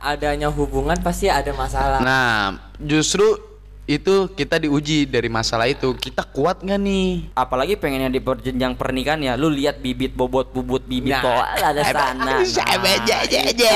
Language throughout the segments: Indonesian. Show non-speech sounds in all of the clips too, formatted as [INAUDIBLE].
adanya hubungan pasti ada masalah. Nah, justru itu kita diuji dari masalah itu. Kita kuat nggak nih? Apalagi pengennya di perjenjang pernikahan ya, lu lihat bibit bobot bubut bibit Nah, kok ada sana. Sama aja aja aja.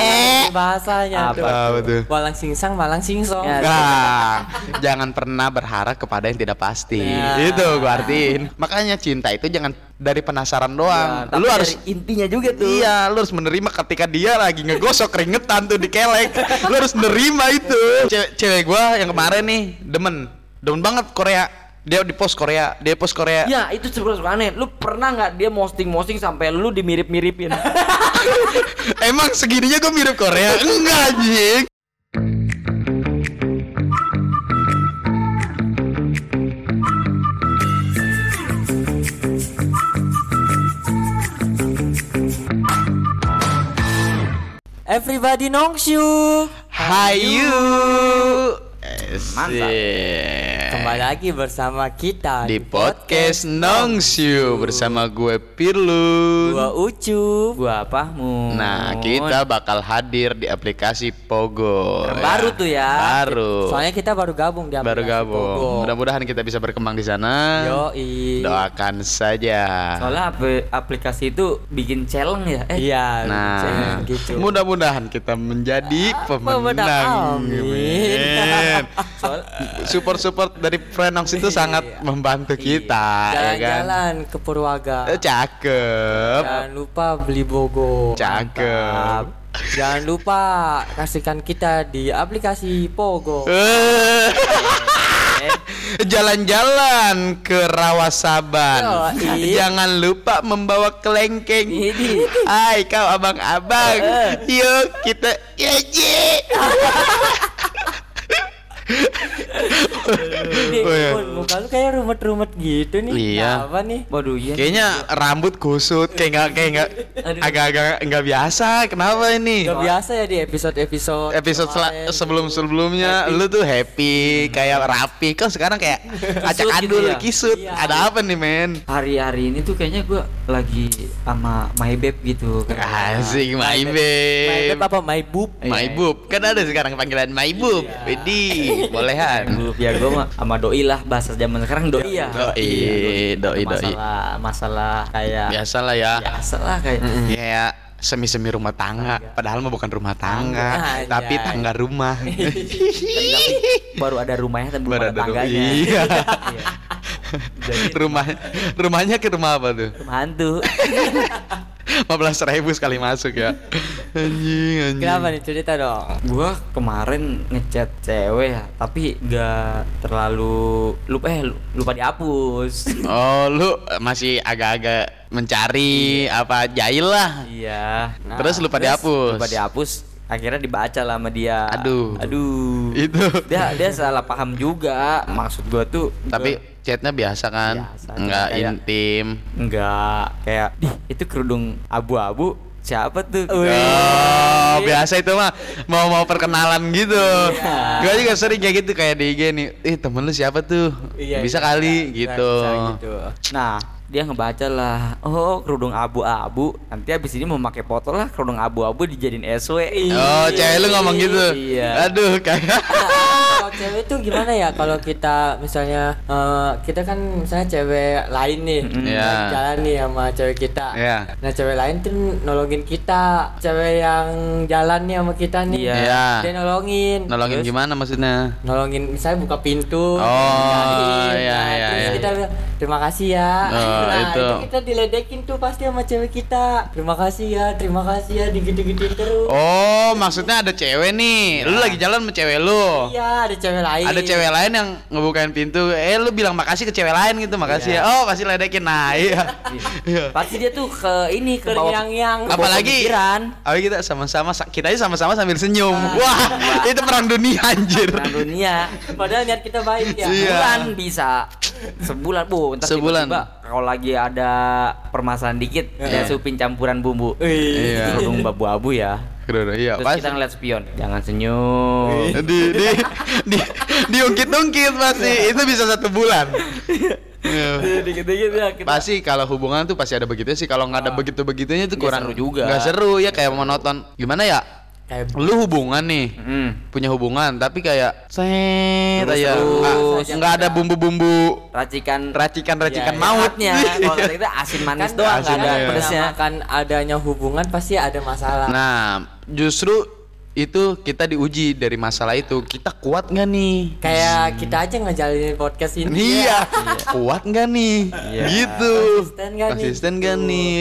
Bahasanya Apa tuh. Walang singsang, malang singsong. Ya, Nah, jangan pernah berharap kepada yang tidak pasti. Nah. Itu gua artiin. Makanya cinta itu jangan dari penasaran doang. Tapi lu harus dari intinya juga tuh. Iya, lu harus menerima ketika dia lagi ngegosok keringetan tuh di kelek. [LAUGHS] lu harus menerima itu. Cewek, cewek gua yang kemarin nih demen. Demen banget Korea. Dia di post Korea, dia post Korea. Ya itu sebenarnya aneh. Lu pernah nggak dia posting posting sampai lu dimirip-miripin? [LAUGHS] Emang segininya gua mirip Korea? Enggak, anjing. Everybody knows you. Hayu. Mantap. Asik. Kembali lagi bersama kita di podcast Nongsyu bersama gue Pirlu. Gua Ucu. Gua apa? Mun. Nah, kita bakal hadir di aplikasi Pogo. Baru tuh ya. Baru. Soalnya kita baru gabung di baru aplikasi gabung. Pogo. Mudah-mudahan kita bisa berkembang di sana. Yoi. Doakan saja. Soalnya apl- aplikasi itu bikin challenge ya. Eh, Iya, Nah, gitu. mudah-mudahan kita menjadi pemenang. pemenang. Amin. Men. soal Support support dari Frenox itu sangat membantu kita, ya kan? Jalan-jalan ke Purwaga. Eh, Cakep. Jangan lupa beli Bogo. Cakep. Jangan lupa kasihkan kita di aplikasi Pogo. Eh. [LAUGHS] Jalan-jalan ke Rawasaban. Yoi. Jangan lupa membawa kelengkeng. Hai kau abang-abang. Yuk kita ya [LAUGHS] Oh, iya. Muka lu kayak rumet-rumet gitu nih. Iya. Apa nih? waduh iya. Kayaknya rambut kusut kayak nggak kayak nggak Aduh. agak-agak nggak biasa. Kenapa ini? Gak biasa ya di episode-episode Episode sebelum-sebelumnya lu tuh happy kayak rapi kan sekarang kayak [LAUGHS] acak gitu ya? kisut. Iya. Ada apa nih men? Hari-hari ini tuh kayaknya gua lagi sama my babe gitu. Asik my My babe. beb apa my boob? My boob kan ada sekarang panggilan my boob. Iya. Wedi, bolehan. Ya mah sama doi lah bahasa zaman sekarang doi ya. Doi, Iya, doi, doi. Masalah masalah kayak Biasalah ya. biasa lah kayak Ya semi-semi rumah tangga, padahal mah bukan rumah tangga, Anjay. tapi tangga rumah. [LAUGHS] Baru ada rumahnya tapi Baru ada tangganya. Iya. [LAUGHS] Iya. [LAUGHS] Jadi rumah rumahnya ke rumah apa tuh? rumah hantu. [LAUGHS] 15 ribu sekali masuk ya. Anjing, anjing. Kenapa nih cerita dong? gua kemarin ngechat cewek ya, tapi gak terlalu lupa eh lupa dihapus. [LAUGHS] Oh, lu masih agak-agak mencari apa jahil lah. iya. Nah, Terus lupa dihapus. Lupa dihapus. Akhirnya dibaca lah sama dia. Aduh. Aduh. Itu. Dia dia salah paham juga. Maksud gua tuh Tapi gua- chatnya biasa kan? Biasa, Enggak kayak- intim. enggak kayak Dih, itu kerudung abu-abu siapa tuh? Oh, biasa itu mah mau mau perkenalan gitu. Iya. Gua juga sering kayak gitu kayak di IG nih. Eh, temen lu siapa tuh? Iya, bisa iya, kali bisa, gitu. bisa gitu. Nah, dia ngebaca lah. Oh, kerudung abu-abu. Nanti abis ini mau pakai foto lah kerudung abu-abu dijadiin SW. Oh, cewek lu ngomong gitu. Iya. Aduh, kayak [LAUGHS] kalau cewek tuh gimana ya kalau kita misalnya eh, kita kan misalnya cewek lain nih Iya. lagi jalan nih sama cewek kita Iya. nah cewek lain tuh nolongin kita cewek yang jalan nih sama kita nih Iya. Iya. dia nolongin nolongin Terus gimana maksudnya? nolongin misalnya buka pintu Oh, iya, Nah, iya, terus iya. kita bilang terima kasih ya Oh, nah itu. kita diledekin tuh pasti sama cewek kita terima kasih ya terima kasih ya digede-gedein terus Oh, maksudnya ada cewek nih. Lu lagi jalan sama cewek lu. iya ada cewek lain Ada cewek lain yang ngebukain pintu. Eh, lu bilang makasih ke cewek lain gitu. Makasih ya. Oh, pasti ledekin. Nah, iya. [LAUGHS] Iya. Pasti dia tuh ke ini ke bawah ke bawah Apalagi. Apalagi kita sama-sama kita aja sama-sama sambil senyum. Wah, itu perang dunia anjir. Perang dunia. padahal niat kita baik ya Iya. Sebulan bisa. Sebulan, Bu. Ntar Sebulan. tiba-tiba kalau lagi ada permasalahan dikit, dia supin campuran bumbu. Iya. Kerudung babu-abu ya. Keren, iya, Terus pasti. kita ngeliat spion, jangan senyum. di di di diungkit-ungkit pasti itu bisa satu bulan Iya. Dikit-dikit ya kita. pasti kalau hubungan tuh pasti ada begitu sih kalau nggak ada begitu begitunya tuh kurang seru juga. nggak seru ya kayak monoton gimana ya kayak lu hubungan nih. Hmm. punya hubungan tapi kayak set Terus aja terus. nggak ada bumbu-bumbu. Racikan. Racikan-racikan Iya, maut. mautnya. Kalau [LAUGHS] kita asin manis kan doang asin nggak ada doang. pedesnya. kan adanya hubungan pasti ada masalah. Nah justru itu kita diuji dari masalah itu. Kita kuat nggak nih? Kayak kita aja ngejalanin podcast ini. Iya. Kuat nggak nih? Iya. gitu. Konsisten nggak nih? nggak nih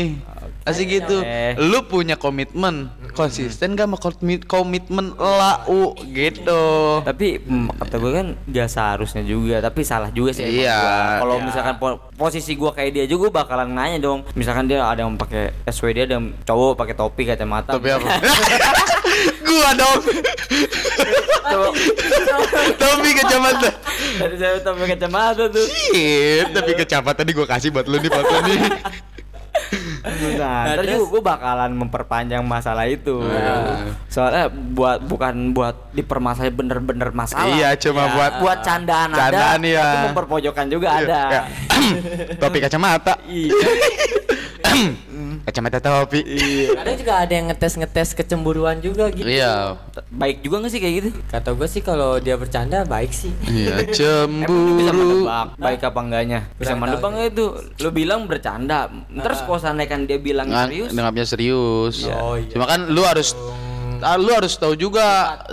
Asik gitu Eh. lu punya komitmen konsisten gak sama komit- komitmen lau gitu Tapi mm, kata gue kan gak seharusnya juga, tapi salah juga sih. Iya, gua. Kalau iya. misalkan po- posisi gua kayak dia juga, gua bakalan nanya dong. Misalkan dia ada yang pakai SWD, ada yang cowok pakai topi kacamata. tapi apa [LAUGHS] gua dong topi kacamata Ada cewek topi kacamata tuh. Shit, tapi kecamatan tadi gua kasih buat lu nih foto nih Nah, ntar terus? juga gue bakalan memperpanjang masalah itu. Iya. Soalnya buat bukan buat dipermasalahin bener-bener masalah. Iya, cuma Ya. buat buat candaan, Candaan, ada, iya. tapi memperpojokan juga ada. Kayak, [CLEARS THROAT] topi kacamata Iya. [CLEARS THROAT] [CLEARS THROAT] kacamata topi. Kadang juga ada yang ngetes ngetes kecemburuan juga gitu. Iya. Baik juga gak sih kayak gitu? kata gue sih kalau dia bercanda baik sih. Iya [LAUGHS] bisa cemburu menebak baik apa enggaknya? Bisa menebak itu? Lu bilang bercanda. Terus kalau seandainya kan dia bilang Nggak- serius, nganggapnya serius. Oh, iya. cuma kan lu harus ah, lu harus tahu juga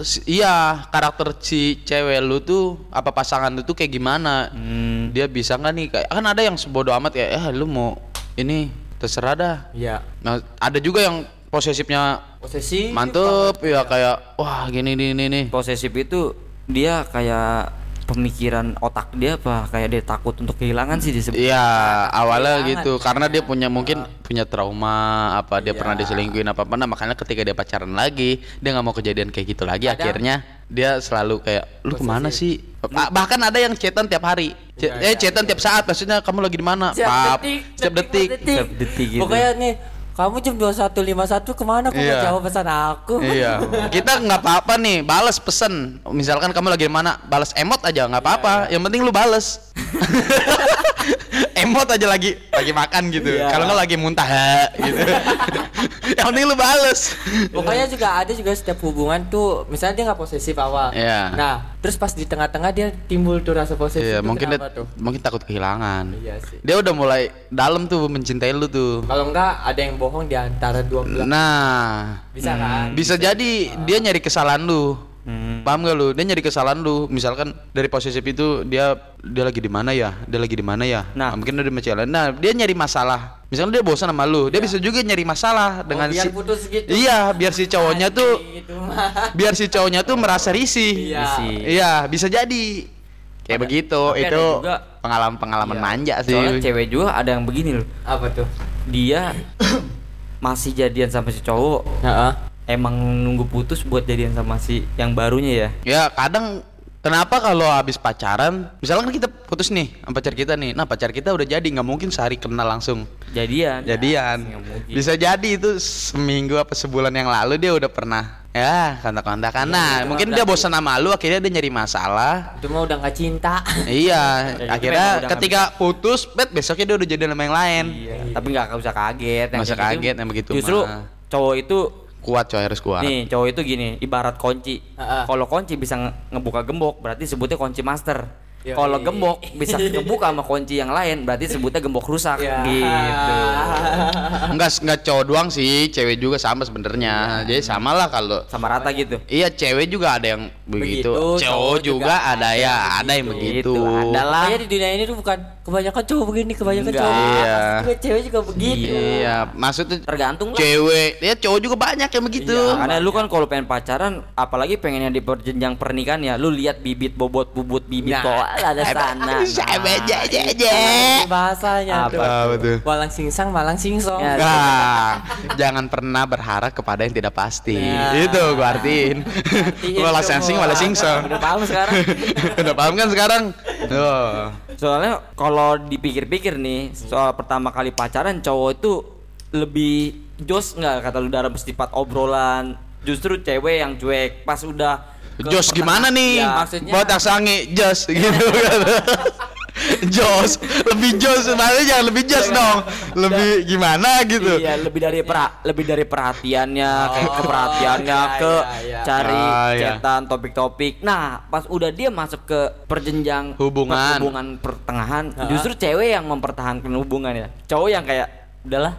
si- iya karakter si cewek lu tuh apa pasangan lu tuh kayak gimana? Hmm. dia bisa nggak nih? Kayak kan ada yang sebodoh amat kayak eh lu mau ini terserah dah. Iya. Nah ada juga yang posesifnya posesi mantep ya kayak wah gini gini nih posesif itu dia kayak pemikiran otak dia apa? Kayak dia takut untuk kehilangan sih disebut. Iya, awalnya kehilangan. gitu. Karena dia punya mungkin punya trauma apa dia Iya. pernah diselingkuhin apa apa. Nah makanya ketika dia pacaran lagi dia nggak mau kejadian kayak gitu lagi. Kadang- akhirnya dia selalu kayak lu ke mana sih? Posesif. Bah- bahkan ada yang chatan tiap hari Ch- Iya, eh iya, chatan tiap saat maksudnya kamu lagi di mana? Setiap Pap, detik, setiap detik, Setiap detik gitu. Pokoknya nih, kamu jam 21.51 ke mana? Kok Iya. jawab pesan aku? iya. Kita nggak apa-apa nih balas pesen. Misalkan kamu lagi di mana balas emot aja nggak apa-apa. Iya, yang penting lu bales [LAUGHS] emot aja lagi lagi makan gitu Iya. kalau nggak lagi muntah [LAUGHS] gitu yang penting lu bales Pokoknya juga ada juga setiap hubungan tuh, misalnya dia nggak posesif awal. Iya. Nah, terus pas di tengah-tengah dia timbul tuh rasa posesif. iya tuh mungkin dia, tuh? mungkin takut kehilangan Iya sih. dia udah mulai dalam tuh mencintai lu tuh Kalau enggak ada yang bohong di antara dua belah. nah Bisa kan? bisa jadi dia nyari kesalahan lu Hmm. paham gak lu dia nyari kesalahan lu misalkan dari posesif itu dia dia lagi di mana ya dia lagi di mana ya Nah. mungkin dia di jalan nah dia nyari masalah misalnya dia bosan sama lu dia bisa juga nyari masalah dengan Iya. Oh, biar si putus gitu. iya biar si cowoknya tuh Gitu mah. [LAUGHS] biar si cowoknya tuh merasa risih Iya. Risih. iya bisa jadi kayak Ada- begitu itu pengalaman-pengalaman Iya. manja sih Soalnya cewek juga ada yang begini loh. Apa tuh? Dia [COUGHS] masih jadian sama si cowok. Heeh. Emang nunggu putus buat jadian sama si yang barunya ya. Ya kadang kenapa kalau habis pacaran, misalkan kita putus nih sama pacar kita nih, nah pacar kita udah jadi nggak mungkin sehari kenal langsung Jadian. jadian. mungkin. Bisa jadi itu seminggu apa sebulan yang lalu dia udah pernah ya kontak-kontakan. Nah itu mungkin dia bosan sama lu, akhirnya dia nyari masalah. Itu mah udah nggak cinta. iya, [LAUGHS] gitu akhirnya ketika putus, bet besoknya dia udah jadi sama yang lain. Iya. Tapi nggak usah kaget. Nggak usah gitu. kaget yang begitu Justru mah. cowok itu Kuat coy harus kuat. nih cowok itu gini ibarat kunci. Heeh. Kalau kunci bisa nge- ngebuka gembok berarti sebutnya kunci master. Yoi. Kalau gembok bisa [LAUGHS] kebuka sama kunci yang lain berarti sebutnya gembok rusak Ya. gitu. Enggak enggak cowok doang sih, cewek juga sama sebenarnya. Jadi sama lah kalau Sama rata gitu. Iya cewek juga ada yang begitu, Begitu, cowok cowok juga, juga ada ya, yang ada yang begitu. Gitu, adalah Makanya di dunia ini tuh bukan kebanyakan cowok begini, kebanyakan Enggak. cowok. Iya. Juga cewek juga begitu. Iya, maksudnya tergantung lah. cewek, ya cowok juga banyak yang begitu. Iya. Karena lu kan kalau pengen pacaran, apalagi pengennya di perjenjang pernikahan ya, lu lihat bibit bobot bubut bibit Nah. Ada sana. Aja aja aja. Bahasanya Apa tuh. Walang singsang, malang singsong. Ya, Nah, [LAUGHS] jangan pernah berharap kepada yang tidak pasti. Nah. Itu gua artiin. [LAUGHS] Semua. sensing, malah singsong. Udah paham sekarang. [LAUGHS] Udah paham kan sekarang? Tuh. Soalnya kalau dipikir-pikir nih, soal pertama kali pacaran cowok itu lebih jos nggak kata lu dalam sifat obrolan. Justru cewek yang cuek pas udah Jos gimana nih? Iya, maksudnya- Botak sange, Jos [LAUGHS] gitu. jos lebih jos sebenarnya jangan lebih jos dong lebih gimana gitu Iya, lebih dari pera- lebih dari perhatiannya, kayak Oh, ke perhatiannya, iya, ke iya, iya. cari Ah, iya. cetan topik-topik. Nah, pas udah dia masuk ke perjenjang Hubungan. hubungan pertengahan, Ah. justru cewek yang mempertahankan hubungan ya. Cowok yang kayak udahlah,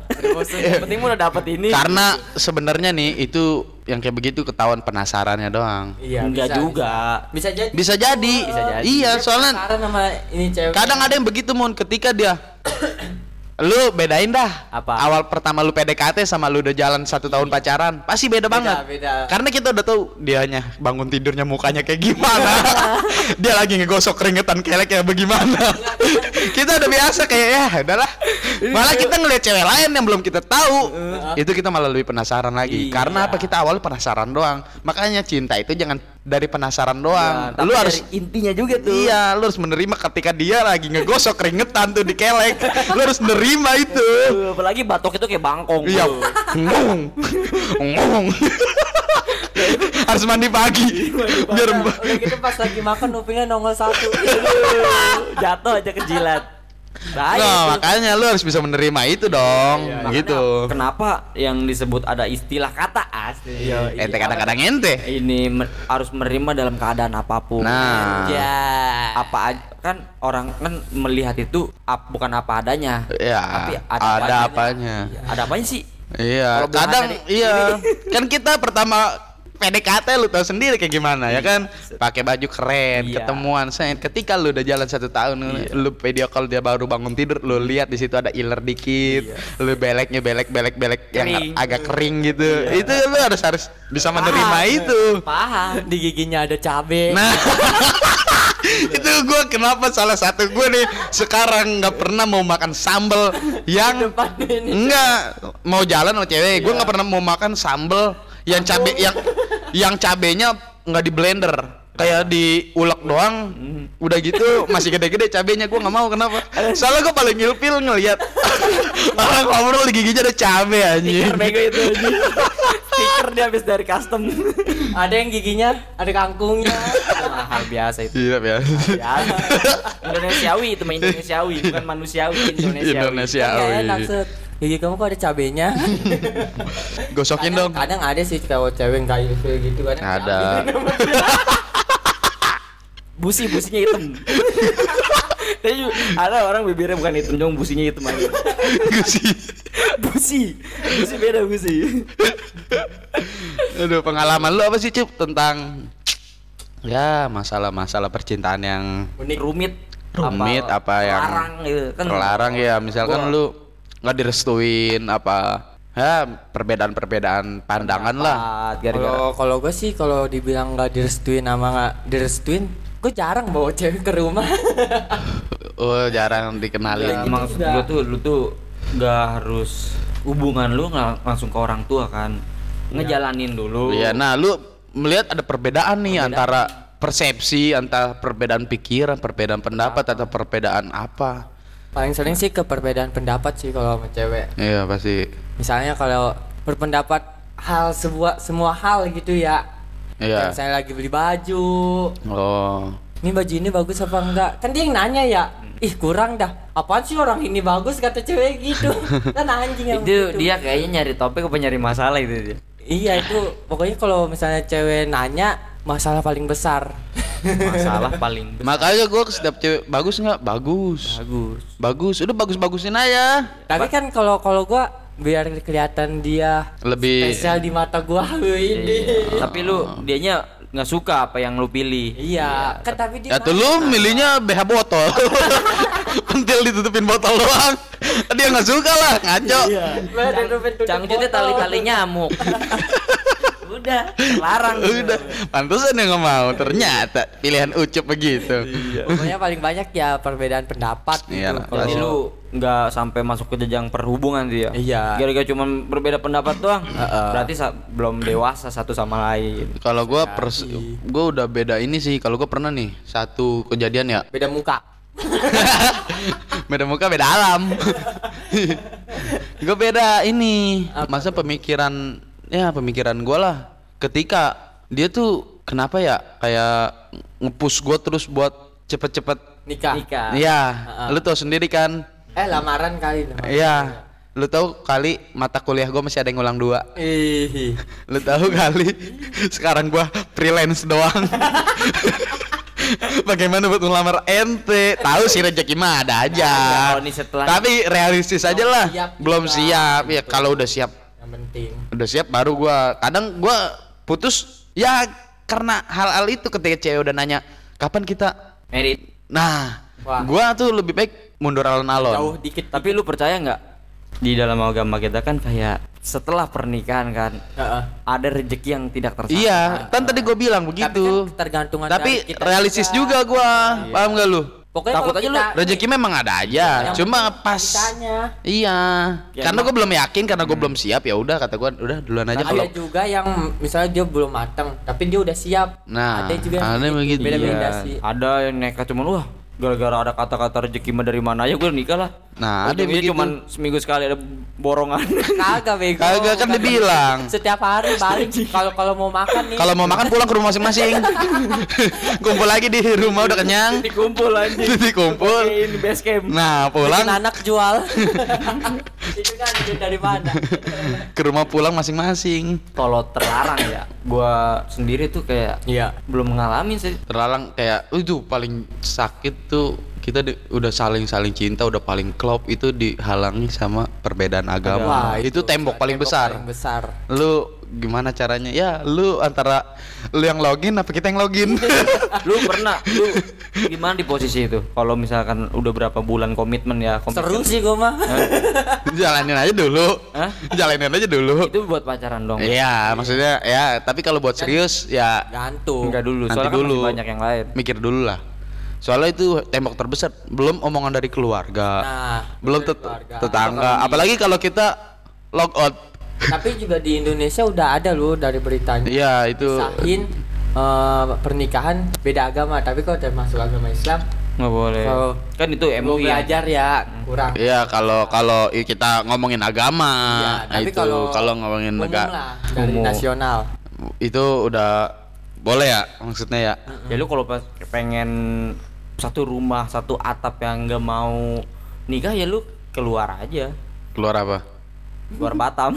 yang penting udah dapet ini. karena sebenarnya nih itu yang kayak begitu ketahuan penasarannya doang Iya, Enggak bisa, juga. Bisa, jadi. bisa jadi, Bisa jadi. iya soalnya sama ini cewek. kadang ada yang begitu mon ketika dia [COUGHS] lu bedain dah. Apa? awal pertama lu PDKT sama lu udah jalan satu tahun pacaran pasti beda, Beda, banget. beda. karena kita udah tahu dianya bangun tidurnya mukanya kayak gimana. [LAUGHS] Dia lagi ngegosok keringetan kelek ya bagaimana? [LAUGHS] Kita udah biasa kayak ya udahlah malah kita ngeliat cewek lain yang belum kita tahu. Itu kita malah lebih penasaran lagi. Iya. karena apa? Kita awal penasaran doang. Makanya cinta itu jangan dari penasaran doang Nah, tapi lu harus dari intinya juga tuh. Iya, lu harus menerima ketika dia lagi ngegosok keringetan tuh di kelek. lu harus menerima itu. Apalagi batok itu kayak bangkong. Iya. tuh. Ngomong. Ngomong. harus mandi pagi. Biar Udah, udah gitu pas lagi makan upingnya nongol satu. Jatuh aja kejilat. Bahaya Nah, makanya lu harus bisa menerima itu dong. Makanya gitu. Kenapa yang disebut ada istilah kata asli? Ente kadang-kadang ente. Ini me- harus menerima dalam keadaan apa pun. Nah. Ya. Apa aja kan orang kan melihat itu ap- bukan apa adanya. Ya, tapi ada, ada apanya. apanya. Ada apanya sih? Iya, Kalau kadang iya. [LAUGHS] kan kita pertama PDKT lu tahu sendiri kayak gimana ya kan? Pakai baju keren Iya. ketemuan. Saya ketika lu udah jalan satu tahun lu video call dia baru bangun tidur lu lihat di situ ada iler dikit lu beleknya belek belek belek yang Kering. agak kering gitu. Itu lu harus harus bisa menerima Paham. itu. Paham. Di giginya ada cabe. nah [LAUGHS] itu gue kenapa salah satu gue nih sekarang nggak pernah mau makan sambel yang enggak mau jalan sama cewek gue nggak pernah mau makan sambel yang cabe yang yang cabenya nggak di blender kayak diulek doang udah gitu masih gede-gede cabenya gue nggak mau kenapa soalnya gue paling ngilpil ngeliat [LAUGHS] orang ngobrol di giginya ada cabe anjing Stiker bego itu aja. Stiker dia habis dari custom. Ada yang giginya ada kangkungnya. Mahal biasa itu. iya biasa Biasa. Indonesiawi itu mah Indonesiawi, bukan manusiawi [LAUGHS] Indonesiawi. Indonesia nggak enak wih. set. Gigi kamu kok ada cabenya? [LAUGHS] gosokin dong Kadang ada sih kalau cewek nggak ilfil gitu kan. ada [LAUGHS] Busi businya hitam. [LAUGHS] Tapi ada orang bibirnya bukan hitam, dong businya hitam aja. gue sih Busi. Busi beda busi. aduh pengalaman lu apa sih cip tentang ya masalah-masalah percintaan yang Unik. Rumit. Rumit, apa yang larang gitu kan. terlarang ya misalkan Gua- lu nggak direstuin apa? Ya perbedaan-perbedaan pandangan lah. Pendapat, Kalau kalau gue sih kalau dibilang nggak direstuin sama nggak direstuin, gue jarang bawa cewek ke rumah. [LAUGHS] oh jarang Ya, dikenalin maksud udah. gue tuh lu tuh nggak harus hubungan lu nggak langsung ke orang tua kan? Ngejalanin dulu. Iya, nah lu melihat ada perbedaan nih antara persepsi, antara perbedaan pikiran, perbedaan pendapat atau perbedaan apa? Paling sering sih ke perbedaan pendapat sih kalau sama cewek. Iya pasti. Misalnya kalau berpendapat hal sebuah semua hal gitu ya. Iya. Kayak Misalnya lagi beli baju, Oh. ini baju ini bagus apa enggak? Kan dia yang nanya ya. Ih kurang dah. Apaan sih orang ini bagus kata cewek gitu. [LAUGHS] kan anjing yang itu begitu. dia kayaknya nyari topik apa nyari masalah itu dia Iya itu pokoknya kalau misalnya cewek nanya masalah paling besar. Masalah paling besar. Makanya gua ke setiap cewek bagus nggak? Bagus. bagus Bagus. Udah bagus-bagusin aja. Tapi kan kalau kalau gua biar kelihatan dia Lebih spesial di mata gua [LAUGHS] ini. tapi lu dianya nggak suka apa yang lu pilih Iya, kan tapi dia Ya tuh lu milihnya BH botol. [LAUGHS] Pentil ditutupin botol doang. Dia nggak suka lah, ngaco. cangcutnya tali-tali nyamuk [LAUGHS] udah larang Udah, pantesan yang nggak mau. Ternyata pilihan ucup begitu. Pokoknya paling banyak ya perbedaan pendapat gitu. Iyalah, Kalau lu nggak sampai masuk ke jenjang perhubungan dia. Iya. Gara-gara cuma berbeda pendapat doang. Berarti sa- belum dewasa satu sama lain. Kalau gua pers gua udah beda ini sih. Kalau gua pernah nih satu kejadian ya. beda muka. [LAUGHS] beda muka beda alam. [LAUGHS] gua beda ini. Masa pemikiran ya pemikiran gua lah. Ketika dia tuh kenapa ya kayak ngepush gua terus buat cepet-cepet nikah. nikah. Iya, Heeh. lu tahu sendiri kan? Eh lamaran kali. Iya. Lu tahu kali mata kuliah gua masih ada yang ngulang dua. Ih. [LAUGHS] Lu tahu kali sekarang gua freelance doang. [LAUGHS] Bagaimana buat ngelamar ente? Tahu sih rezeki mah ada aja. Ini setelah- Tapi realistis aja lah. siap Belum siap. Ya kalau udah siap, penting. udah siap baru gua. Kadang gua putus ya karena hal-hal itu ketika cewek udah nanya kapan kita. Merit. Nah, Wah. gua tuh lebih baik mundur alon-alon. Jauh dikit. Tapi lu percaya nggak? Di dalam agama kita kan kayak setelah pernikahan kan Heeh. ada rezeki yang tidak tersangka. Iya, kan tadi gue bilang Tapi begitu. kan Tapi dari kita realistis juga, gua, paham gak lu? Pokoknya Takut aja lu, Rezeki memang ada aja, Yang cuma pas. kitanya. Iya, Ya, karena gue belum yakin, karena gue belum siap ya udah kata gue, udah duluan aja Nah, kalau. ada juga yang misalnya dia belum matang, tapi dia udah siap. Nah, ada juga yang ada begitu. begitu. Beda-beda Iya, sih. Ada yang nekat cuman wah gara-gara ada kata-kata rezeki mah dari mana ya gue nikah lah. Nah, ada yang Ujungnya begitu. cuman seminggu sekali ada borongan. Kagak bego. Kagak kan dibilang. Setiap hari balik kalau kalau mau makan nih. Kalau mau makan pulang ke rumah masing-masing. [LAUGHS] Kumpul lagi di rumah udah kenyang. Dikumpul anjing. [LAUGHS] Dikumpul. Pakein base camp. Nah, bikin pulang anak jual. [LAUGHS] itu kan dari mana? ke rumah pulang masing-masing. Kalau terlarang ya, gua sendiri tuh kayak Iya. belum ngalamin sih. Terlalang kayak "Oh, itu paling sakit tuh kita di- udah saling saling cinta udah paling klop itu dihalangi sama perbedaan agama. itu, tembok paling besar. Paling besar. Lu gimana caranya? Ya, lu antara lu yang login apa kita yang login? [LAUGHS] lu pernah lu [LAUGHS] gimana di posisi itu kalau misalkan udah berapa bulan komitmen ya komitmen Seru sih gua mah. [LAUGHS] Jalanin aja dulu. Hah? Jalanin aja dulu. itu buat pacaran dong Iya, maksudnya ya, tapi kalau buat serius ya Gantung. enggak dulu Nanti soalnya kan dulu. masih banyak yang lain mikir dulu lah. Soalnya itu tembok terbesar, belum omongan dari keluarga. Nah, belum dari tet- keluarga. tetangga, apalagi kalau kita log out. Tapi juga di Indonesia udah ada loh dari beritanya. Iya, itu Sahin eh, pernikahan beda agama, tapi kalau termasuk agama Islam, nggak boleh Kalau kan itu MUI ya belajar ya kurang. Iya, kalau kalau i- kita ngomongin agama, Iya, nah tapi itu kalau kalau ngomongin negara dari Umum. nasional. itu udah boleh ya maksudnya ya. ya lu kalau pas pengen satu rumah satu atap yang nggak mau nikah ya lu keluar aja Keluar apa? keluar Batam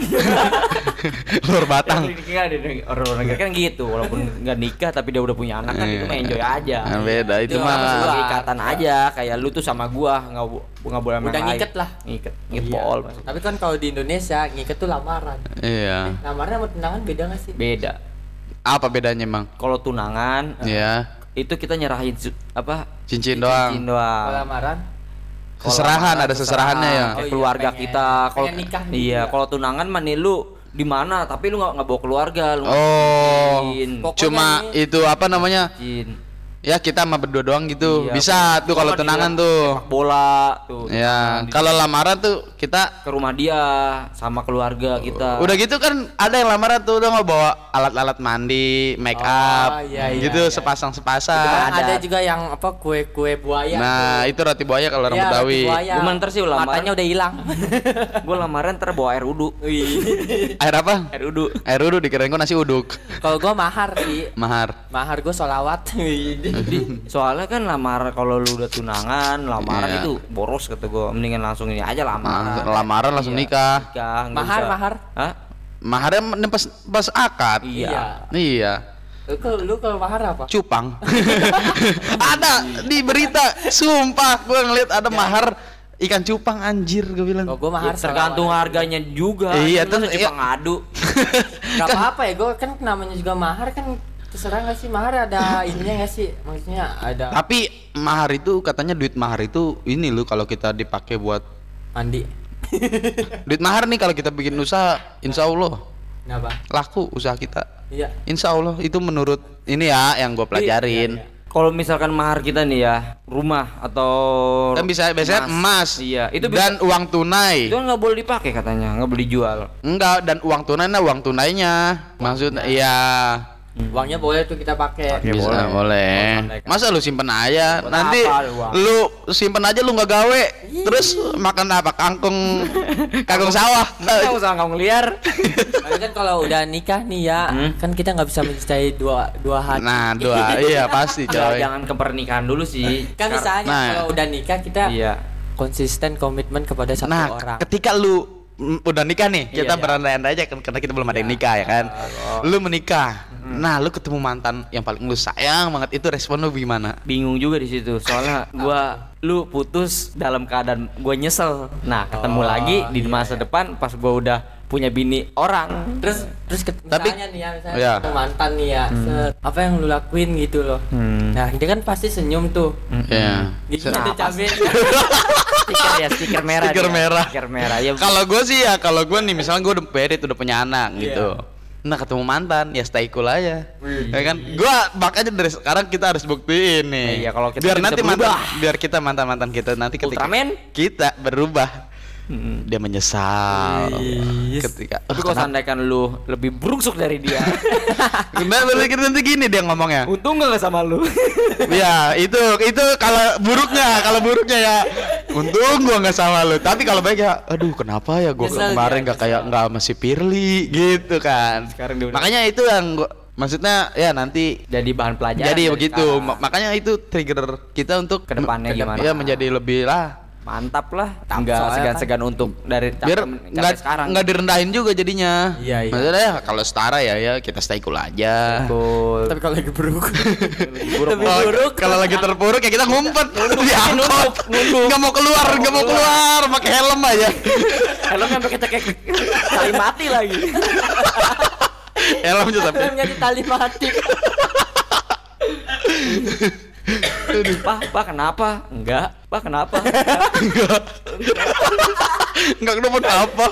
[LAUGHS] Keluar Batang. Nggak ada orang negara kan gitu walaupun nggak nikah tapi dia udah punya anak kan itu mah enjoy aja Nah, beda itu Itu mah. sebagai ikatan aja kayak lu tuh sama gua nggak nggak boleh Udah ngiket lah. ngiket Iya. ngipol maksudnya. Tapi kan kalau di Indonesia ngiket tuh lamaran. Iya. Lamaran sama tunangan beda gak sih? beda Apa bedanya, Emang? kalau tunangan Iya. Itu kita nyerahin apa Cincin doang. cincin doang lamaran Seserahan, ada seserahannya ya. Oh iya, keluarga pengen- kita kalau nih iya juga. kalau tunangan mah nih lu di mana tapi lu nggak nggak bawa keluarga lu Oh, cincin. Cuma nih- itu apa namanya? Cincin. Ya kita sama berdua doang gitu. Iya, Bisa tuh kalau tunangan tuh. sepak bola tuh Ya, kalau lamaran tuh kita ke rumah dia sama keluarga kita udah gitu kan ada yang lamaran tuh udah nggak bawa alat-alat mandi, make up, Oh, iya, iya, gitu iya. sepasang-sepasang. Kan ada. ada juga yang apa kue-kue buaya. Nah, itu roti buaya kalau orang Iya, Betawi. Gua sih lamaran. Matanya udah hilang. [LAUGHS] gue lamaran ntar bawa air udu Air apa? air udu Air uduk dikirain gua nasi uduk. Kalau gua mahar sih. Mahar. Mahar gua solawat. Jadi soalnya kan lamaran kalau lu udah tunangan lamaran Iya. itu boros kata gue mendingan langsung ini aja lamaran Langsung- lamaran langsung Iya, nikah. nikah Mahar, usah- mahar. Hah? Maharnya pas pas akad. Iya. Iya. Lu kalau lu kalau mahar apa? Cupang. [LAUGHS] ada di berita, sumpah gua ngeliat ada mahar ikan cupang anjir gue bilang. Gua Ya, mahar tergantung solawat. harganya juga Iya, Masa tuh, cuma iya. ngadu Gak apa-apa ya, gua kan namanya juga mahar kan terserah gak sih mahar ada ininya gak sih? Maksudnya ada Tapi mahar itu katanya duit mahar itu ini loh kalau kita dipakai buat mandi. [LAUGHS] duit mahar nih kalau kita bikin usaha, insya Allah Kenapa? laku usaha kita. Iya. Insya Allah itu menurut ini ya yang gue pelajarin. kalau misalkan mahar kita nih ya rumah atau Kan bisa biasanya emas. iya itu bisa, dan uang tunai. itu nggak boleh dipakai katanya nggak boleh dijual Enggak, dan uang tunai nah uang tunainya. Maksudnya iya. Uangnya boleh tuh kita pakai. Pakai. Bisa boleh. boleh. Boleh. Masa lu simpen aja? Buat Nanti apa lu simpen aja lu nggak gawe. Terus makan apa? Kangkung [LAUGHS] kangkung sawah. Kita usah ngomong liar. Tapi kan kalau udah nikah nih ya, Hmm. kan kita nggak bisa mencintai dua dua hati. Nah, dua iya pasti Ya, coy. jangan ke pernikahan dulu sih. kan misalnya Nah. kalau udah nikah kita Iya. konsisten komitmen kepada satu Nah, orang. ketika lu udah nikah nih, Iya, kita iya. berandai-andai aja kan karena kita belum ada yang nikah ya kan. Lu menikah. Nah, lu ketemu mantan yang paling lu sayang banget itu respon lu gimana? bingung juga di situ soalnya [LAUGHS] gua lu putus dalam keadaan gua nyesel nah ketemu Oh, lagi di iya, masa iya. depan pas gua udah punya bini orang terus terus ket- Tapi- misalnya nih ya misalnya Iya. ketemu mantan nih ya set, apa yang lu lakuin gitu loh Hmm. nah dia kan pasti senyum tuh Ya. gitu Nah, ada pas- cabai stiker ya stiker merah Stiker dia. merah. stiker merah ya Kalau gue sih ya, kalau gue nih misalnya gue udah married, udah punya anak Iya. gitu. Nah ketemu mantan ya stay cool aja, Wih. ya kan? Gue makanya dari sekarang kita harus buktiin nih. Iya, kalau kita biar bisa nanti mantan, biar kita mantan mantan kita nanti ketika Ultraman? kita berubah, Mm. dia menyesal Yes. ketika. tapi kalau seandainya lu lebih brungsuk dari dia [LAUGHS] Nah, berarti nanti gini dia ngomongnya. untung gak sama lu [LAUGHS] ya itu itu kalau buruknya kalau buruknya ya untung gua nggak sama lu tapi kalau baik ya aduh kenapa ya gua kemarin nggak kayak nggak masih Pirli gitu kan Sekarang dia makanya itu yang gua maksudnya ya nanti jadi bahan pelajaran jadi begitu sekarang. Ma- makanya itu trigger kita untuk Ke depannya gimana? ya menjadi lebih lah mantap lah. Tam- nggak segan-segan untuk dari biar nggak sekarang. nggak direndahin juga jadinya. Iya, iya. maksudnya ya kalau setara ya ya kita stay cool aja. Betul. tapi kalau lagi buruk. [LAUGHS] Kalau- buruk. Kalau lagi terpuruk ya kita ngumpet. Di angkot. Nggak mau keluar, nggak mau keluar, pakai helm aja. Helm sampai kita kayak kali mati lagi. helm juga tapi. menjadi tali mati [LAUGHS] Pak, Pak kenapa? Enggak. Pak kenapa? Enggak. Enggak kenapa apa.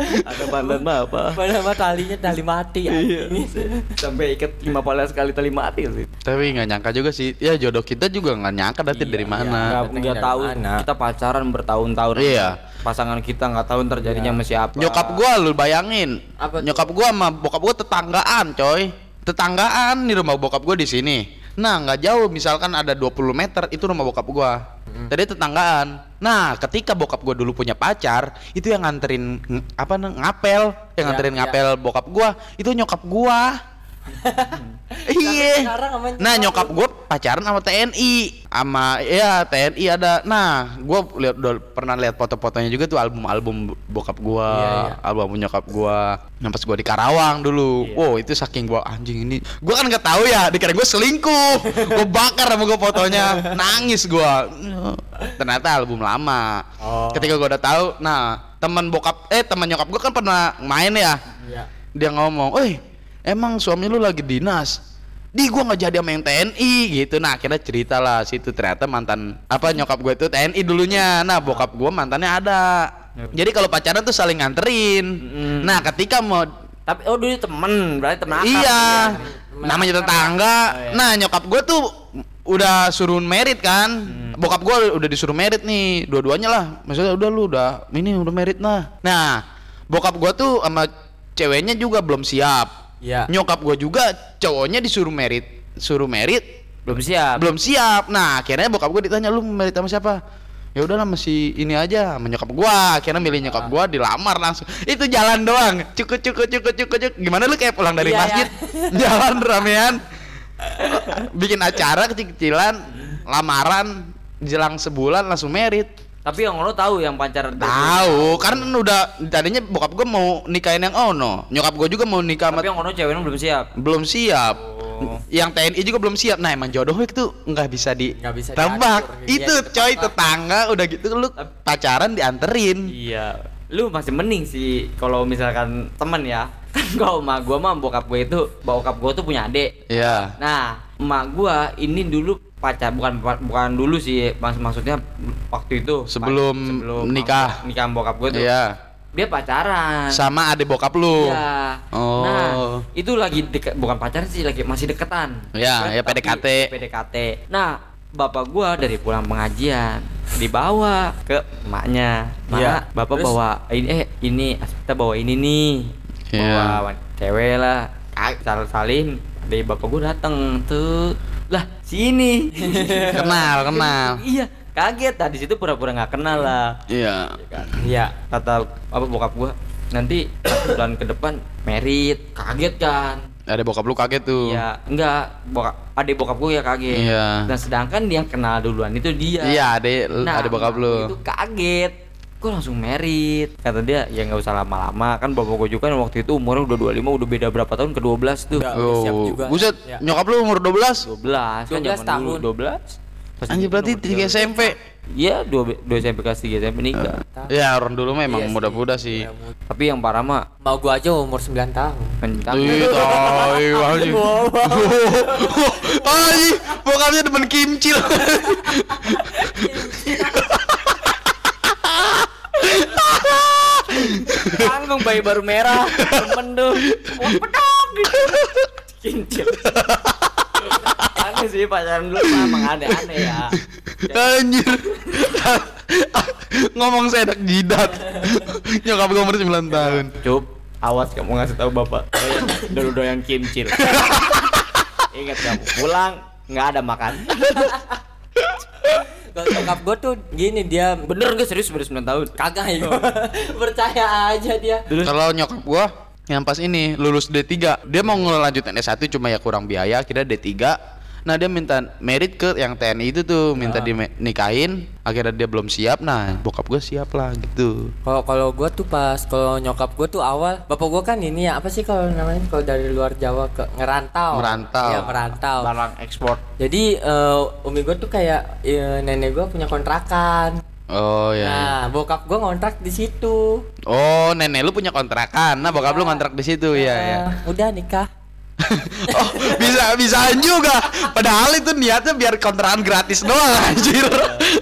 Ada bandan mah apa? padahal mah talinya tali mati Iya. anjing. Sampai ikat 15 kali tali mati sih. Tapi nggak nyangka juga sih. Ya jodoh kita juga nggak nyangka nanti dari mana. Enggak dari tahu mana? kita pacaran bertahun-tahun. Iya. Pasangan kita nggak tahu ntar jadinya sama siapa. Nyokap gua lu bayangin. Apa tuh? Nyokap gua sama bokap gua tetanggaan, coy. Tetanggaan nih rumah bokap gua di sini. Nah, nggak jauh misalkan ada 20 meter itu rumah bokap gua. Jadi tetanggaan. Nah, ketika bokap gua dulu punya pacar, itu yang nganterin ng- apa ngapel, yang Ya, nganterin ya. ngapel bokap gua, itu nyokap gua. [LAUGHS] Iya. sekarang sama Nah, nyokap gue pacaran sama TNI, sama ya TNI ada. Nah, gue lihat udah pernah lihat foto-fotonya juga tuh album-album bokap gua, Iya, iya. album nyokap gua. Yang pas gua di Karawang dulu. Iya. Wow, itu saking gua anjing ini. Gua kan nggak tahu ya, dikira gue selingkuh. [LAUGHS] gue bakar sama gua fotonya, nangis gua. Ternyata album lama. Oh. Ketika gua udah tahu, nah teman bokap eh teman nyokap gua kan pernah main ya Iya. dia ngomong, "Eh, emang suami lu lagi dinas?" Di gua nggak jadi sama yang TNI gitu. Nah, akhirnya cerita lah situ ternyata mantan apa nyokap gue itu TNI dulunya. Nah, bokap gua mantannya ada. Jadi kalau pacaran tuh saling nganterin. Mm. Nah, ketika mau Tapi oh dulu temen, berarti temen akrab. iya, Temen namanya akrab tetangga. Oh, iya. Nah, nyokap gue tuh udah suruh merit kan. Hmm. Bokap gue udah disuruh merit nih, dua-duanya lah. Maksudnya udah lu udah ini udah merit lah. Nah, bokap gue tuh sama ceweknya juga belum siap. Iya. Nyokap gue juga cowoknya disuruh merit, suruh merit Belum siap. belum siap. Nah, akhirnya bokap gue ditanya lu merit sama siapa? Ya udahlah masih ini aja sama nyokap gua. Akhirnya milih nyokap gua dilamar langsung. Itu jalan doang. Cukup cukup cukup cukup cukup. Gimana lu kayak pulang dari Iya, masjid? [LAUGHS] Jalan ramean. Bikin acara kecil-kecilan, lamaran jelang sebulan langsung merit. Tapi yang lo tahu yang pacaran Tahu, kan udah tadinya bokap gua mau nikahin yang ono. Nyokap gua juga mau nikah sama Tapi yang ono ceweknya belum siap. belum siap. Oh. Yang TNI juga belum siap. Nah, emang jodoh itu nggak bisa di Nggak bisa tebak. diatur. Itu Iya, coy tetangga udah gitu lu pacaran dianterin. Iya. Lu masih mending sih kalau misalkan temen ya. [LAUGHS] Kan kalau emak gua mah bokap gue itu, bokap gua tuh punya adik. Iya. Nah, emak gua ini dulu pacar bukan bukan dulu sih, mas maksudnya waktu itu Sebelum nikah. nikah sama bokap gua tuh. Iya. Dia pacaran. Sama adik bokap lu. Iya. Oh. Nah, itu lagi deket, bukan pacaran sih, lagi masih deketan. Iya, Kan, ya tapi PDKT. PDKT. Nah, bapak gua dari pulang pengajian dibawa ke emaknya. Mak, Iya. bapak Terus? bawa ini eh ini kita bawa ini nih. Iya. Bawa cewek lah. Salim dari bapak gue dateng tuh lah sini [LAUGHS] Kenal, kenal. iya kaget tadi situ pura-pura nggak kenal lah Iya. Iya. kata apa bokap gua nanti bulan ke depan merit kaget kan Ada bokap lu kaget tuh. ya enggak bokap adik bokap gua ya kaget Iya. dan sedangkan yang kenal duluan itu dia Iya, adek nah ada bokap lu. itu kaget gua langsung merit kata dia ya nggak usah lama-lama kan bapak gua juga kan waktu itu umurnya udah 25 udah beda berapa tahun ke 12 tuh Udah. udah siap Oh, juga. buset, Ya. nyokap lu umur 12? 12 kan 12 zaman tahun. dulu 12 Pas Anjir berarti nomor 3 13. SMP. Iya, 2 2 SMP kelas 3 SMP nikah. Ya, orang dulu mah emang Iya sih. muda-muda sih. Iya, muda. Tapi yang parah mah Mau gua aja umur 9 tahun. mencang. Ih, [LAUGHS] tai anjing. Anjing, [LAUGHS] bokapnya demen kimcil. [LAUGHS] Tanggung bayi baru merah, temen tuh. Wah, pedok gitu. Kincil. Aneh sih pacaran dulu mah emang aneh-aneh ya. Anjir. Ngomong saya enak jidat. Nyokap gue umur 9 tahun. Cup, awas kamu ngasih tahu bapak. Dulu doyan kimcil. Ingat kamu, pulang nggak ada makan. Kalau nyokap gua tuh gini dia Bener gak serius bener 9 tahun? kagak ya. [LAUGHS] Percaya aja dia. Kalau nyokap gua yang pas ini lulus D3, dia mau ngelanjutin S1 cuma ya kurang biaya, akhirnya D3. Nah, dia minta merit ke yang TNI itu tuh, minta dinikahin, akhirnya dia belum siap. Nah, bokap gua siap lah gitu. Kalau kalau gua tuh pas kalau nyokap gua tuh awal bapak gua kan ini ya apa sih kalau namanya kalau dari luar Jawa ke ngerantau. Merantau. Iya, merantau. Barang ekspor. Jadi eh, umi gua tuh kayak eh, nenek gua punya kontrakan. Oh ya. Nah, bokap gua ngontrak di situ. Oh, nenek lu punya kontrakan. Nah, bokap lu kontrak di situ ya ya. Eh, Udah nikah. [LAUGHS] Oh, bisa bisaan juga. Padahal itu niatnya biar kontrakan gratis doang anjir.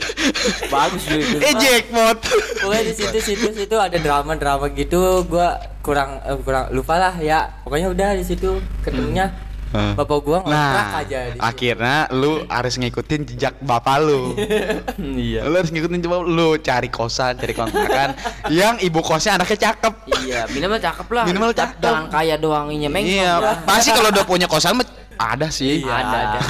[LAUGHS] Bagus juga [LAUGHS] itu. eh jackpot. Pokoknya di situ situ situ ada drama drama gitu. Gua kurang eh, kurang lupa lah ya. Pokoknya udah di situ ketemunya Hmm. Bapak gua ngontrak Nah, aja di akhirnya lu harus ngikutin jejak bapak lu. [LAUGHS] Iya. Lu harus ngikutin coba lu cari kosan, cari kontrakan [LAUGHS] yang ibu kosnya anaknya cakep. Iya, minimal cakep lah. Minimal cakep. Jangan kaya doang mengkong. Iya, pasti kalau udah punya kosan mah ada sih. Iya, ada ada.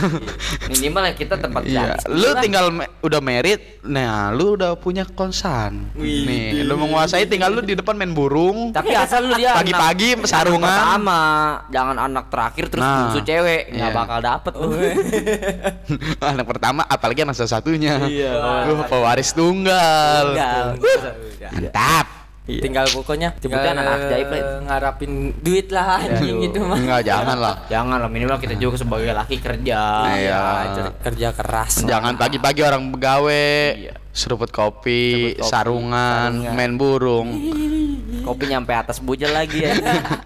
Minimal ya kita tempat Iya, gratis. lu Lah. tinggal me- udah merit, nah lu udah punya kosan. Wih. Nih, lu menguasai tinggal lu di depan main burung. Tapi asal lu dia Pagi-pagi anak- sarungan. pertama, jangan anak terakhir terus Nah, bungsu cewek, nggak iya. bakal dapet tuh. [LAUGHS] anak pertama apalagi anak salah satunya. Iya. Wah, pewaris tunggal. Enggak. Mantap. Iya. tinggal pokoknya tinggal anak ajaib itu. ngarapin duit lah anjing Aduh. gitu mah Enggak, jangan lah. [LAUGHS] Jangan lah minimal kita juga sebagai laki kerja. Iya. cer- kerja keras Jangan pagi-pagi orang begawe, Iya. seruput kopi, Seruput kopi, sarungan, sarungan. main burung. [LAUGHS] Kopi nyampe atas bujel lagi ya.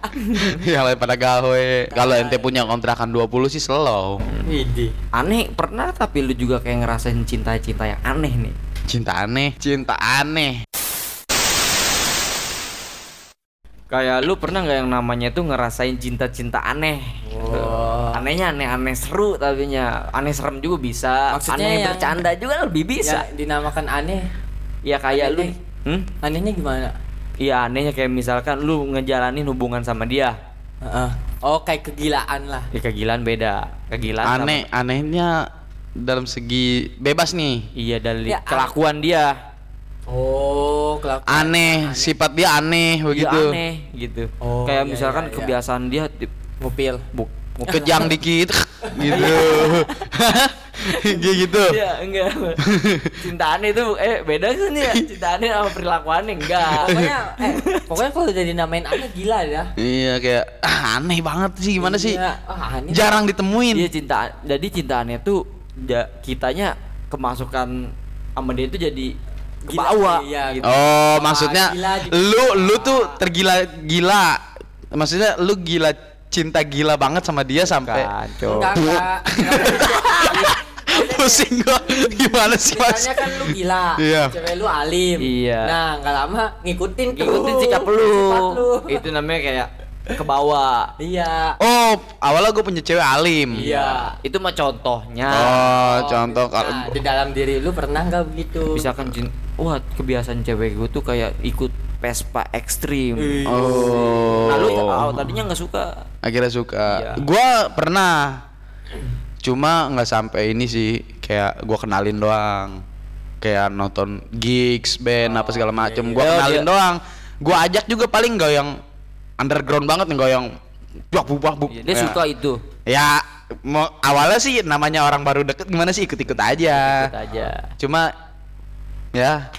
[LAUGHS] yang lain pada gawe. Kalau ente punya kontrakan 20 sih slow. Widih. aneh pernah tapi lu juga kayak ngerasain cinta-cinta yang aneh nih. Cinta aneh, cinta aneh. Kayak lu pernah nggak yang namanya tuh ngerasain cinta-cinta aneh? Wow. Anehnya aneh-aneh seru tapinya. Aneh serem juga bisa. Maksudnya aneh yang- bercanda juga lebih bisa. Ya, dinamakan aneh Ya kayak lu. Aneh. Hmm? anehnya gimana Iya anehnya kayak misalkan lu ngejalanin hubungan sama dia. Heeh. oh kayak kegilaan lah Ya kegilaan beda. Kegilaan sama- Aneh, anehnya dalam segi bebas nih. Iya dari Ya, kelakuan dia. Oh kelakuan Aneh, sifat dia aneh Iya begitu. aneh gitu. Oh, kayak iya, misalkan iya, iya. kebiasaan dia di, ngupil buk, Kejang dikit [LAUGHS] gitu. [LAUGHS] Gitu. Iya, enggak. Cinta aneh itu eh beda kan ya? [LAUGHS] Cinta aneh sama perilaku aneh enggak. pokoknya eh pokoknya kalau udah dinamain aneh gila ya Iya kayak ah, aneh banget sih gimana sih? Iya. ah, aneh Jarang ditemuin. Iya cinta jadi cinta aneh tuh ja, kitanya kemasukan sama dia itu jadi Gila, kebawa iya, gitu. Oh, Wah, maksudnya gila gitu. lu lu tuh tergila-gila. Maksudnya lu gila cinta gila banget sama dia sampai enggak Enggak. [LAUGHS] pusing gua. Gimana sih, Mas? Ceritanya kan lu gila, Iya. cewek lu alim. Iya. Nah, nggak lama ngikutin tuh. Ngikutin sikap lu. Sifat lu. Itu namanya kayak kebawa. Iya. Oh, awalnya gue punya cewek alim. Iya. Itu mah contohnya. Oh, contoh kalau Nah, di dalam diri lu pernah nggak begitu? Misalkan cin- wah kebiasaan cewek gue tuh kayak ikut Vespa ekstrim. Oh. Nah, lu oh, tadinya nggak suka. Akhirnya suka. Iya. Gua pernah. Cuma nggak sampai ini sih. Kayak gua kenalin doang. Kayak nonton gigs, band apa segala macem. Gua iya. Oh, kenalin dia- doang. Gua ajak juga paling gak yang underground banget nih, gak yang buak buak buk. Iya, dia Ya. suka itu. Ya, mau awalnya sih namanya orang baru deket gimana sih ikut-ikut aja. Ikut aja. Cuma ya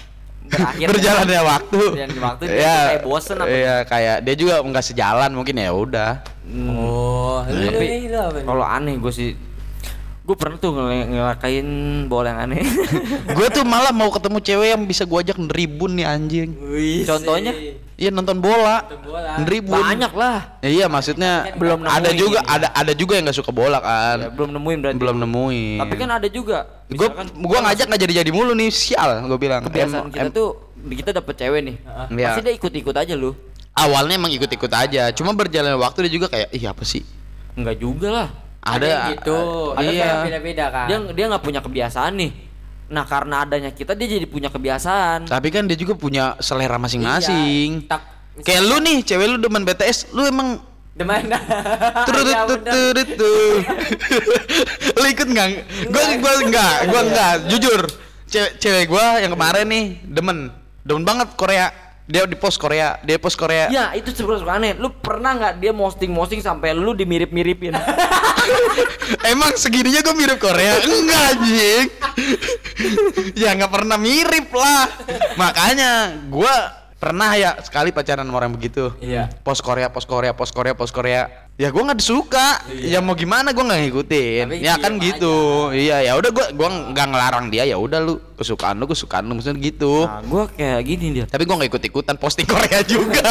Berakhir berjalannya waktu. Berjalannya waktu, dia ya, kayak bosen apa Iya, kayak dia juga nggak sejalan mungkin ya udah. Oh, Tapi nih, lu apa nih? kalau aneh gue sih gue pernah tuh ngel- ngelakain bola yang aneh. [LAUGHS] gue tuh malah mau ketemu cewek yang bisa gua ajak neribun nih anjing. Wih, Contohnya? Iya nonton bola. Nonton bola. Neribun. Banyak lah. Ya, iya maksudnya Belum ada nemuin. juga ada ada juga yang nggak suka bola kan. Ya, belum nemuin berarti. Belum nemuin. Tapi kan ada juga. gue gua ngajak nggak jadi-jadi mulu nih sial gue bilang. kebiasaan Em- kita em- tuh kita dapet cewek nih. Iya. Pasti dia ikut-ikut aja lu. awalnya emang ikut-ikut aja. Cuma berjalan waktu dia juga kayak ih apa sih? Enggak juga lah. Ada yang gitu. Ada iya. yang beda-beda kan. Dia dia nggak punya kebiasaan nih. Nah karena adanya kita dia jadi punya kebiasaan. Tapi kan dia juga punya selera masing-masing. Iya, tak- Kayak lu nih, cewek lu demen BTS, lu emang Demen. [LAUGHS] turut Iya, turut bener. turut tuh. [LAUGHS] Lu ikut nggak? Gua gua enggak, gua [LAUGHS] enggak. Jujur, cewek cewek gua yang kemarin nih demen, demen banget Korea. Dia di post Korea, dia post Korea. Ya itu sebenarnya suka aneh. Lu pernah nggak dia posting-posting sampai lu dimirip-miripin? [LAUGHS] Emang segininya gua mirip Korea? Enggak anjing. [LAUGHS] ya nggak pernah mirip lah. Makanya gua pernah ya sekali pacaran sama orang begitu. Iya. Post Korea, post Korea, post Korea, post Korea. Ya gua nggak suka. Ya mau gimana gua nggak ngikutin. Tapi ya kan diem gitu. Iya ya udah gua gua nggak ngelarang dia ya udah lu kesukaan lu kesukaan lu maksudnya gitu. Nah, gua kayak gini dia. Tapi gua nggak ikut-ikutan posting Korea juga.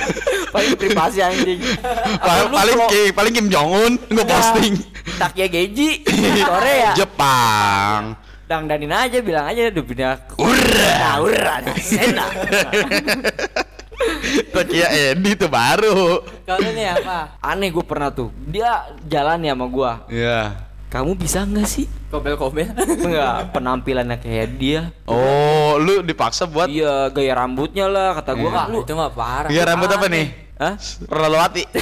[LAUGHS] Paling privasi anjing. [LAUGHS] paling paling, pro- Ki- paling Kim Jong Un gua posting. Takia Geji [LAUGHS] Korea. Jepang. Dangdanin aja bilang aja udah pindah ke Ura. Ura, sena. Takia Edi tuh baru. Kalau nih apa? Aneh gue pernah tuh. Dia jalan ya sama gua. Iya. Kamu bisa nggak sih? Kobel-kobel. Enggak, penampilannya kayak dia. Oh, lu dipaksa buat Iya, gaya rambutnya lah kata gua. Iya. "Ah, lu itu mah parah. Gaya rambut apa nih? Hah? Rolowati. [LAUGHS]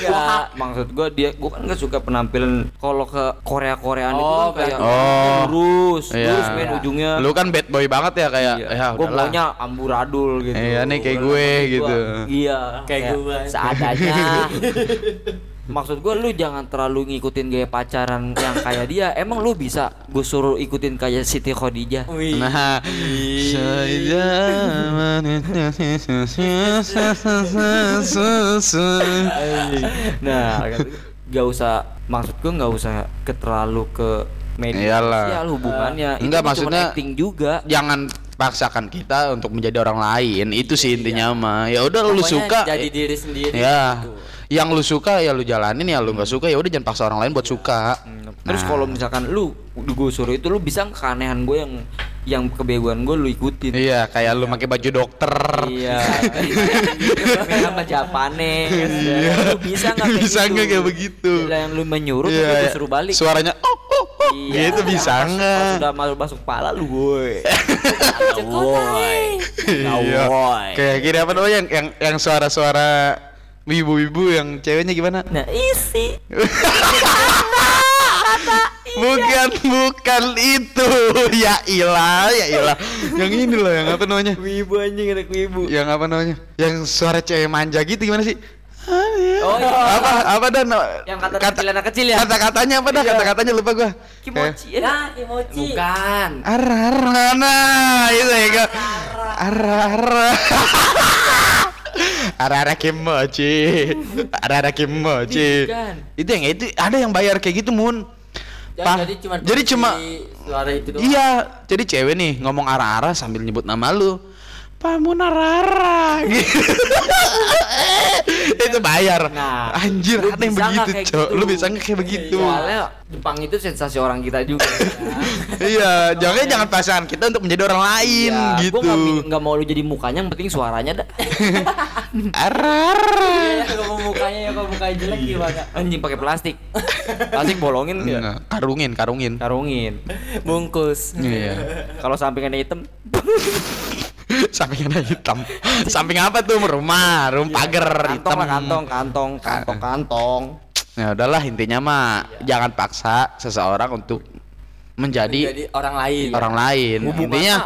Iya, maksud gua dia gua kan nggak suka penampilan kalau ke Korea Koreaan itu Oh, kan kayak Oh. lurus, Iya. lurus main ujungnya. Lu kan bad boy banget ya kayak Iya. ya gua udahlah. maunya amburadul gitu. Iya, nih kayak gue gitu. Iya, Kayak gua. Seadanya. [LAUGHS] Maksud gua lu jangan terlalu ngikutin gaya pacaran yang kayak dia. Emang lu bisa gue suruh ikutin kayak Siti Khadijah? Nah, Nah, gak usah maksud gua nggak usah ke terlalu ke media Iyalah. sosial hubungannya. Itu Enggak, maksudnya- acting juga. jangan paksakan kita untuk menjadi orang lain. Itu sih intinya mah. Ya udah lu suka. jadi diri sendiri. Ya. gitu. Yang lu suka ya lu jalanin ya lu nggak suka ya udah jangan paksa orang lain buat suka. Terus Nah. kalau misalkan lu gue suruh itu lu bisa keanehan gue yang yang kebegoan gue lu ikutin. Iya, kayak lu pakai baju dokter. Iya. [LAUGHS] Sama Japane. Lu bisa nggak kayak Bisa gitu? nggak kayak begitu? Yang lu menyuruh Iya, terus iya. gue suruh balik. Suaranya oh oh oh. Iya. Gitu bisa nggak? Sudah masuk masuk kepala lu, woi. [LAUGHS] Woi. Iya. Kayak gini apa namanya yang yang, yang suara-suara ibu-ibu yang ceweknya gimana? Nah, isi. Bukan, bukan itu. Ya ilah, ya ilah. Yang ini loh, yang apa namanya? Wibu anjing anak wibu. Yang apa namanya? Yang suara cewek manja gitu gimana sih? Oh iya. Apa apa dan Yang kata kecil anak kecil ya? Kata-katanya apa dah? Iya. Kata-katanya lupa gua. Kimochi. eh. Ya, kimochi. Bukan. Ara ara nah, itu ya gua. Ara [LAUGHS] ara. Ara ara kimochi. Ara ara kimochi. Bukan. Itu yang itu ada yang bayar kayak gitu, Mun. Pah- jadi cuma jadi cuma suara itu doang. Iya, jadi cewek nih ngomong ara-ara sambil nyebut nama lu. Pamun ara-ara gitu. [LAUGHS] itu bayar. Nah, Anjir, ada yang begitu, Cok. gitu? Lu bisa nggak kayak begitu? Soalnya Jepang itu sensasi orang kita juga. [LAUGHS] iya, jangan jangan pasangan kita untuk menjadi orang lain Iya, gitu. Gua nggak mau lu jadi mukanya, yang penting suaranya dah. Ara-ara. [LAUGHS] Iya, kalau mukanya ya kalau mukanya jelek gimana? Anjing pakai plastik. Plastik bolongin ya. Karungin, karungin. Karungin. Bungkus. Iya. Kalau sampingannya hitam, [LAUGHS] Sampingnya hitam. Samping apa tuh? Rumah, rumah pagar hitam. Kantong lah kantong, kantong, kantong, kantong. Ya udahlah intinya mah jangan paksa seseorang untuk menjadi, Jadi orang lain. orang lain. Hubungan Intinya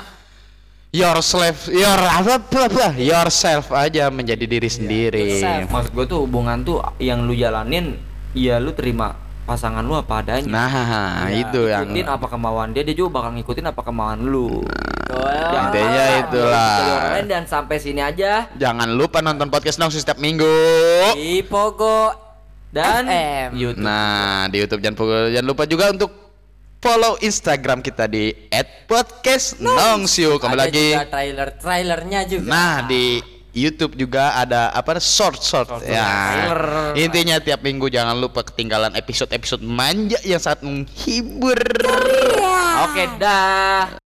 yourself, your apa apa, yourself aja menjadi diri sendiri. yourself. Maksud gue tuh hubungan tuh yang lu jalanin, ya lu terima pasangan lu apa adanya. Nah, itu yang Ikutin apa kemauan dia, dia juga bakal ngikutin apa kemauan lu. Betul. Jangan Intinya paksa, itulah. jadi orang lain dan sampai sini aja jangan lupa nonton podcast Nongsi setiap minggu. Di Pogo dan FM. YouTube. Nah, di YouTube jangan lupa, jangan lupa juga untuk follow Instagram kita di @podcastnongsiu. Kembali Ada lagi. juga trailer-trailernya juga. Nah, di YouTube juga ada apa short short ya. trailer. Intinya tiap minggu jangan lupa ketinggalan episode-episode manja yang sangat menghibur. Oke, dah.